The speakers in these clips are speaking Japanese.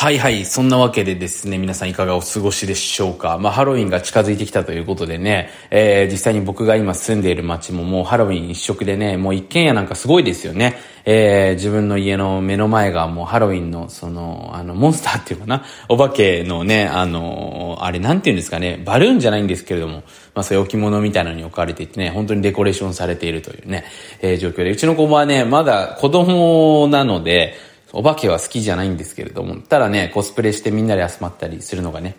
はいはい。そんなわけでですね、皆さんいかがお過ごしでしょうか。まあ、ハロウィンが近づいてきたということでね、えー、実際に僕が今住んでいる街ももうハロウィン一色でね、もう一軒家なんかすごいですよね。えー、自分の家の目の前がもうハロウィンの、その、あの、モンスターっていうかな、お化けのね、あの、あれなんて言うんですかね、バルーンじゃないんですけれども、まあそういう置物みたいなのに置かれていてね、本当にデコレーションされているというね、えー、状況で、うちの子はね、まだ子供なので、お化けは好きじゃないんですけれども、ただね、コスプレしてみんなで集まったりするのがね、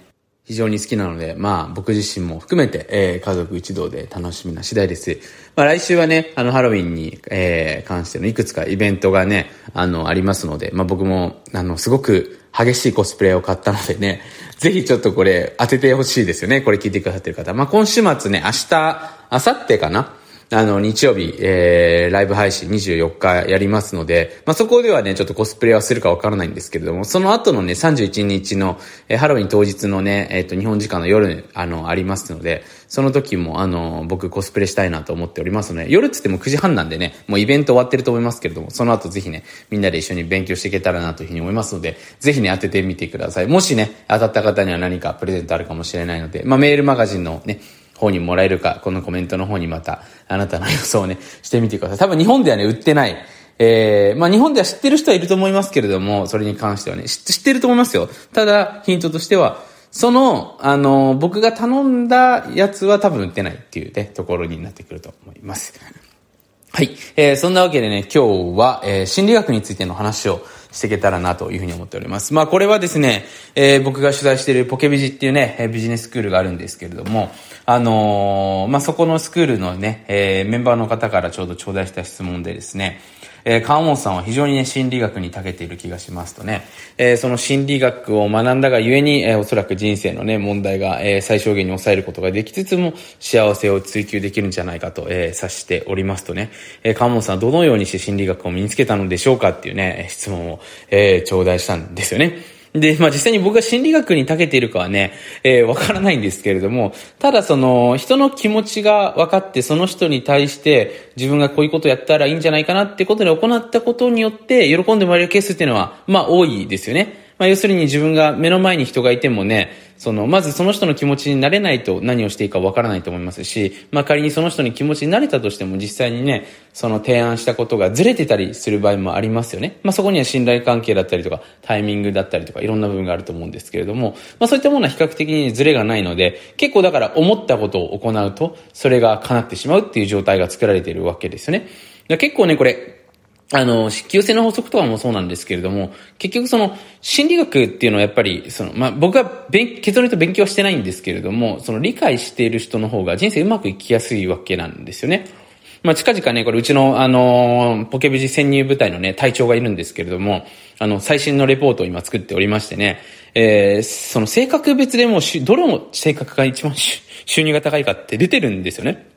非常に好きなので、まあ僕自身も含めて、えー、家族一同で楽しみな次第です。まあ来週はね、あのハロウィンに、えー、関してのいくつかイベントがね、あの、ありますので、まあ僕も、あの、すごく激しいコスプレを買ったのでね、ぜひちょっとこれ当ててほしいですよね。これ聞いてくださってる方。まあ今週末ね、明日、明後日かなあの、日曜日、えー、ライブ配信24日やりますので、まあ、そこではね、ちょっとコスプレはするかわからないんですけれども、その後のね、31日の、えー、ハロウィン当日のね、えっ、ー、と、日本時間の夜、あの、ありますので、その時も、あの、僕コスプレしたいなと思っておりますので、夜っつっても9時半なんでね、もうイベント終わってると思いますけれども、その後ぜひね、みんなで一緒に勉強していけたらなというふうに思いますので、ぜひね、当ててみてください。もしね、当たった方には何かプレゼントあるかもしれないので、まあ、メールマガジンのね、方にもらえるか、このコメントの方にまた、あなたの予想をね、してみてください。多分日本ではね、売ってない。えー、まあ日本では知ってる人はいると思いますけれども、それに関してはね、知ってると思いますよ。ただ、ヒントとしては、その、あの、僕が頼んだやつは多分売ってないっていうね、ところになってくると思います。はい。えー、そんなわけでね、今日は、えー、心理学についての話をしていけたらなというふうに思っております。まあこれはですね、えー、僕が取材しているポケビジっていうね、ビジネススクールがあるんですけれども、あのー、まあそこのスクールのね、えー、メンバーの方からちょうど頂戴した質問でですね、えー、川本さんは非常にね、心理学に長けている気がしますとね、えー、その心理学を学んだがゆえに、えー、おそらく人生のね、問題が、えー、最小限に抑えることができつつも、幸せを追求できるんじゃないかと、えー、察しておりますとね、えー、川本さんはどのようにして心理学を身につけたのでしょうかっていうね、質問を、えー、頂戴したんですよね。で、まあ実際に僕が心理学に長けているかはね、えー、わからないんですけれども、ただその、人の気持ちが分かって、その人に対して自分がこういうことをやったらいいんじゃないかなってことで行ったことによって、喜んでもらえるケースっていうのは、まあ多いですよね。まあ、要するに自分が目の前に人がいてもね、その、まずその人の気持ちになれないと何をしていいかわからないと思いますし、まあ、仮にその人に気持ちになれたとしても実際にね、その提案したことがずれてたりする場合もありますよね。まあ、そこには信頼関係だったりとか、タイミングだったりとか、いろんな部分があると思うんですけれども、まあ、そういったものは比較的にズレがないので、結構だから思ったことを行うと、それが叶ってしまうっていう状態が作られているわけですよね。結構ね、これ、あの、引き寄せの法則とかもそうなんですけれども、結局その、心理学っていうのはやっぱり、その、まあ、僕は勉、結論言うと勉強してないんですけれども、その理解している人の方が人生うまくいきやすいわけなんですよね。まあ、近々ね、これうちの、あの、ポケビジ潜入部隊のね、隊長がいるんですけれども、あの、最新のレポートを今作っておりましてね、えー、その性格別でもしどれも性格が一番収入が高いかって出てるんですよね。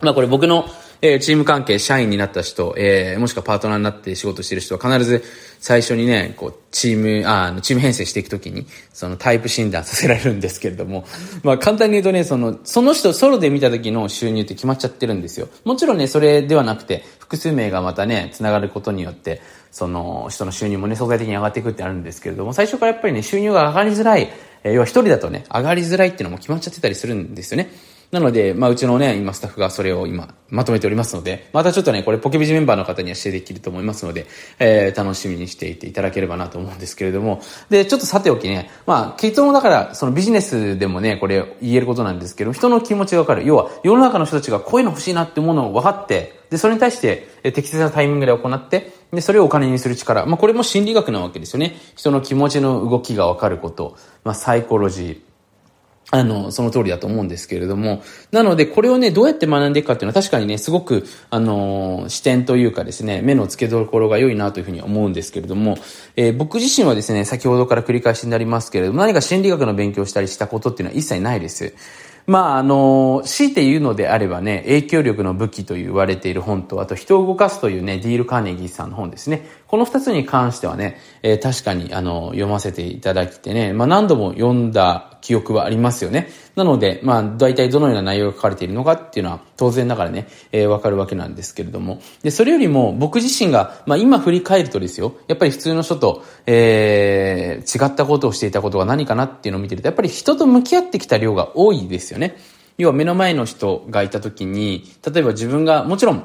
まあこれ僕のえー、チーム関係、社員になった人、えー、もしくはパートナーになって仕事してる人は必ず最初にね、こう、チーム、あの、チーム編成していくときに、そのタイプ診断させられるんですけれども、まあ簡単に言うとね、その、その人ソロで見た時の収入って決まっちゃってるんですよ。もちろんね、それではなくて、複数名がまたね、繋がることによって、その人の収入もね、相対的に上がっていくってあるんですけれども、最初からやっぱりね、収入が上がりづらい、えー、要は一人だとね、上がりづらいっていうのも決まっちゃってたりするんですよね。なので、まあ、うちのね、今スタッフがそれを今、まとめておりますので、またちょっとね、これポケビジメンバーの方には指定できると思いますので、えー、楽しみにしていていただければなと思うんですけれども、で、ちょっとさておきね、まあ、結論だから、そのビジネスでもね、これ言えることなんですけど、人の気持ちがわかる。要は、世の中の人たちがこういうの欲しいなってものを分かって、で、それに対して、適切なタイミングで行って、で、それをお金にする力。まあ、これも心理学なわけですよね。人の気持ちの動きがわかること。まあ、サイコロジー。あの、その通りだと思うんですけれども、なので、これをね、どうやって学んでいくかっていうのは確かにね、すごく、あの、視点というかですね、目の付けどころが良いなというふうに思うんですけれども、えー、僕自身はですね、先ほどから繰り返しになりますけれども、何か心理学の勉強したりしたことっていうのは一切ないです。まあ、あの、強いて言うのであればね、影響力の武器と言われている本と、あと人を動かすというね、ディール・カーネギーさんの本ですね。この二つに関してはね、えー、確かに、あの、読ませていただきてね、まあ何度も読んだ記憶はありますよね。なので、まあ、大体どのような内容が書かれているのかっていうのは、当然ながらね、えー、わかるわけなんですけれども。で、それよりも、僕自身が、まあ今振り返るとですよ、やっぱり普通の人と、えー、違ったことをしていたことが何かなっていうのを見てると、やっぱり人と向き合ってきた量が多いですよね。要は目の前の人がいた時に、例えば自分が、もちろん、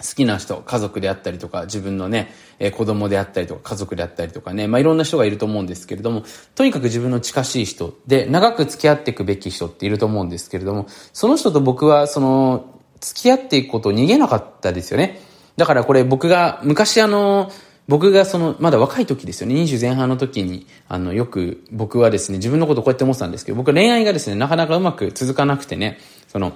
好きな人、家族であったりとか、自分のね、えー、子供であったりとか、家族であったりとかね、まあ、いろんな人がいると思うんですけれども、とにかく自分の近しい人で、長く付き合っていくべき人っていると思うんですけれども、その人と僕は、その、付き合っていくことを逃げなかったですよね。だからこれ僕が、昔あの、僕がその、まだ若い時ですよね、20前半の時に、あの、よく僕はですね、自分のことこうやって思ってたんですけど、僕は恋愛がですね、なかなかうまく続かなくてね、その、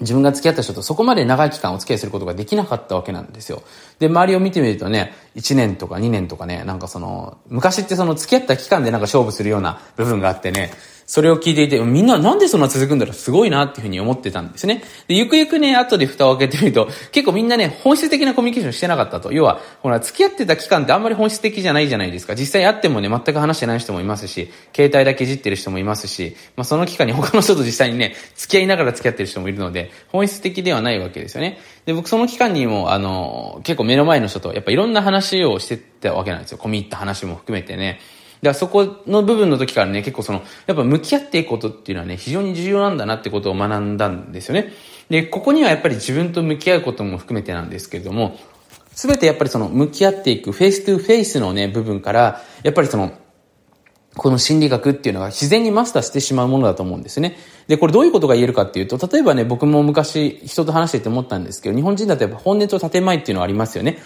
自分が付き合った人とそこまで長い期間お付き合いすることができなかったわけなんですよ。で、周りを見てみるとね、1年とか2年とかね、なんかその、昔ってその付き合った期間でなんか勝負するような部分があってね、それを聞いていて、みんななんでそんな続くんだろうすごいなっていうふうに思ってたんですね。で、ゆくゆくね、後で蓋を開けてみると、結構みんなね、本質的なコミュニケーションしてなかったと。要は、ほら、付き合ってた期間ってあんまり本質的じゃないじゃないですか。実際会ってもね、全く話してない人もいますし、携帯だけじってる人もいますし、まあその期間に他の人と実際にね、付き合いながら付き合ってる人もいるので、本質的ではないわけですよね。で、僕その期間にも、あの、結構目の前の人と、やっぱいろんな話をしてたわけなんですよ。込み入った話も含めてね。だからそこの部分の時からね、結構その、やっぱ向き合っていくことっていうのはね、非常に重要なんだなってことを学んだんですよね。で、ここにはやっぱり自分と向き合うことも含めてなんですけれども、すべてやっぱりその向き合っていく face to face のね、部分から、やっぱりその、この心理学っていうのが自然にマスターしてしまうものだと思うんですね。で、これどういうことが言えるかっていうと、例えばね、僕も昔人と話してて思ったんですけど、日本人だとやっぱ本音と建前っていうのはありますよね。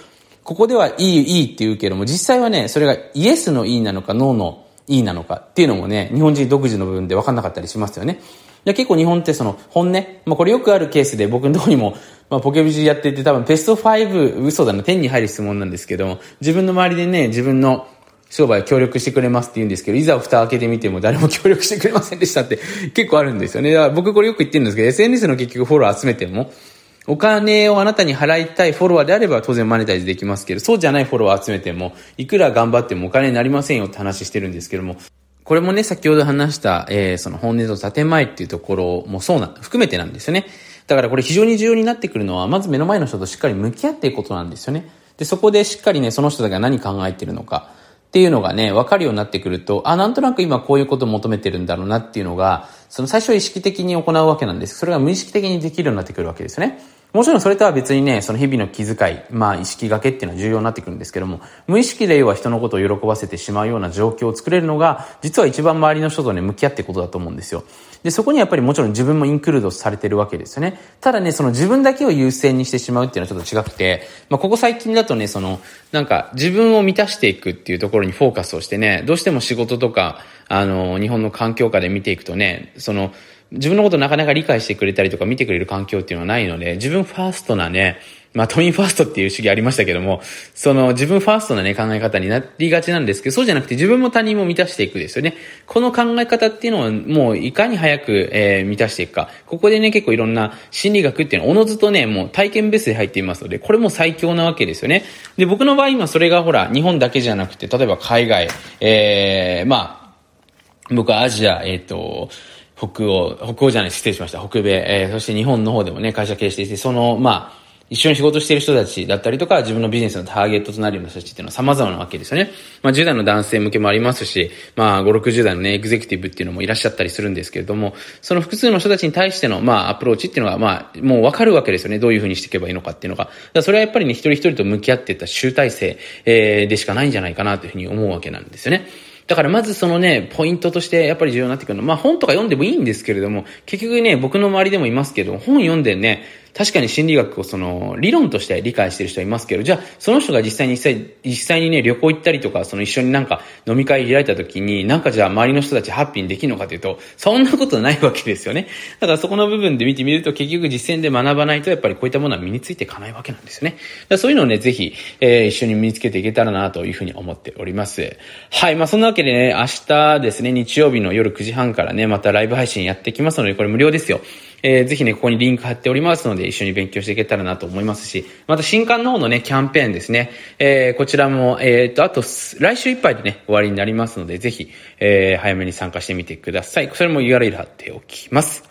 ここではいい、いいって言うけども、実際はね、それがイエスのいいなのか、ノーのいいなのかっていうのもね、日本人独自の部分で分かんなかったりしますよね。で結構日本ってその本音、まあこれよくあるケースで僕のとこにも、まあポケビジやってて多分ベスト5嘘だな、10に入る質問なんですけども、自分の周りでね、自分の商売協力してくれますって言うんですけど、いざ蓋開けてみても誰も協力してくれませんでしたって結構あるんですよね。僕これよく言ってるんですけど、SNS の結局フォロー集めても、お金をあなたに払いたいフォロワーであれば当然マネタイズできますけど、そうじゃないフォロワー集めても、いくら頑張ってもお金になりませんよって話してるんですけども、これもね、先ほど話した、えー、その本音と建前っていうところもそうな、含めてなんですよね。だからこれ非常に重要になってくるのは、まず目の前の人としっかり向き合っていくことなんですよね。で、そこでしっかりね、その人が何考えてるのか。っていうのがね、分かるようになってくると、あ、なんとなく今こういうことを求めてるんだろうなっていうのが、その最初は意識的に行うわけなんです。それが無意識的にできるようになってくるわけですよね。もちろんそれとは別にね、その日々の気遣い、まあ意識がけっていうのは重要になってくるんですけども、無意識で要は人のことを喜ばせてしまうような状況を作れるのが、実は一番周りの人とね、向き合っていくことだと思うんですよ。で、そこにやっぱりもちろん自分もインクルードされてるわけですよね。ただね、その自分だけを優先にしてしまうっていうのはちょっと違くて、まあここ最近だとね、その、なんか自分を満たしていくっていうところにフォーカスをしてね、どうしても仕事とか、あの、日本の環境下で見ていくとね、その、自分のことなかなか理解してくれたりとか見てくれる環境っていうのはないので、自分ファーストなね、まあ、都民ファーストっていう主義ありましたけども、その自分ファーストなね、考え方になりがちなんですけど、そうじゃなくて自分も他人も満たしていくですよね。この考え方っていうのはもういかに早く、えー、満たしていくか。ここでね、結構いろんな心理学っていうのはおのずとね、もう体験ベースで入っていますので、これも最強なわけですよね。で、僕の場合今それがほら、日本だけじゃなくて、例えば海外、えー、まあ、僕はアジア、えっ、ー、と、北欧、北欧じゃない、失礼しました。北米、えー、そして日本の方でもね、会社経営していて、その、まあ、一緒に仕事している人たちだったりとか、自分のビジネスのターゲットとなるような人たちっていうのは様々なわけですよね。まあ、10代の男性向けもありますし、まあ、5、60代のね、エグゼクティブっていうのもいらっしゃったりするんですけれども、その複数の人たちに対しての、まあ、アプローチっていうのが、まあ、もうわかるわけですよね。どういうふうにしていけばいいのかっていうのが。だそれはやっぱりね、一人一人と向き合っていった集大成、えー、でしかないんじゃないかなというふうに思うわけなんですよね。だからまずそのね、ポイントとしてやっぱり重要になってくるの。は、まあ本とか読んでもいいんですけれども、結局ね、僕の周りでもいますけど、本読んでね、確かに心理学をその、理論として理解してる人はいますけど、じゃあ、その人が実際に実際、実際にね、旅行行ったりとか、その一緒になんか飲み会開いた時に、なんかじゃあ周りの人たちハッピーにできるのかというと、そんなことないわけですよね。だからそこの部分で見てみると、結局実践で学ばないと、やっぱりこういったものは身についていかないわけなんですよね。だそういうのをね、ぜひ、えー、一緒に身につけていけたらなというふうに思っております。はい。まあ、そんなわけでね、明日ですね、日曜日の夜9時半からね、またライブ配信やってきますので、これ無料ですよ。えー、ぜひね、ここにリンク貼っておりますので、一緒に勉強していけたらなと思いますし、また新刊の方のね、キャンペーンですね、えー、こちらも、えっ、ー、と、あと、来週いっぱいでね、終わりになりますので、ぜひ、えー、早めに参加してみてください。それも URL 貼っておきます。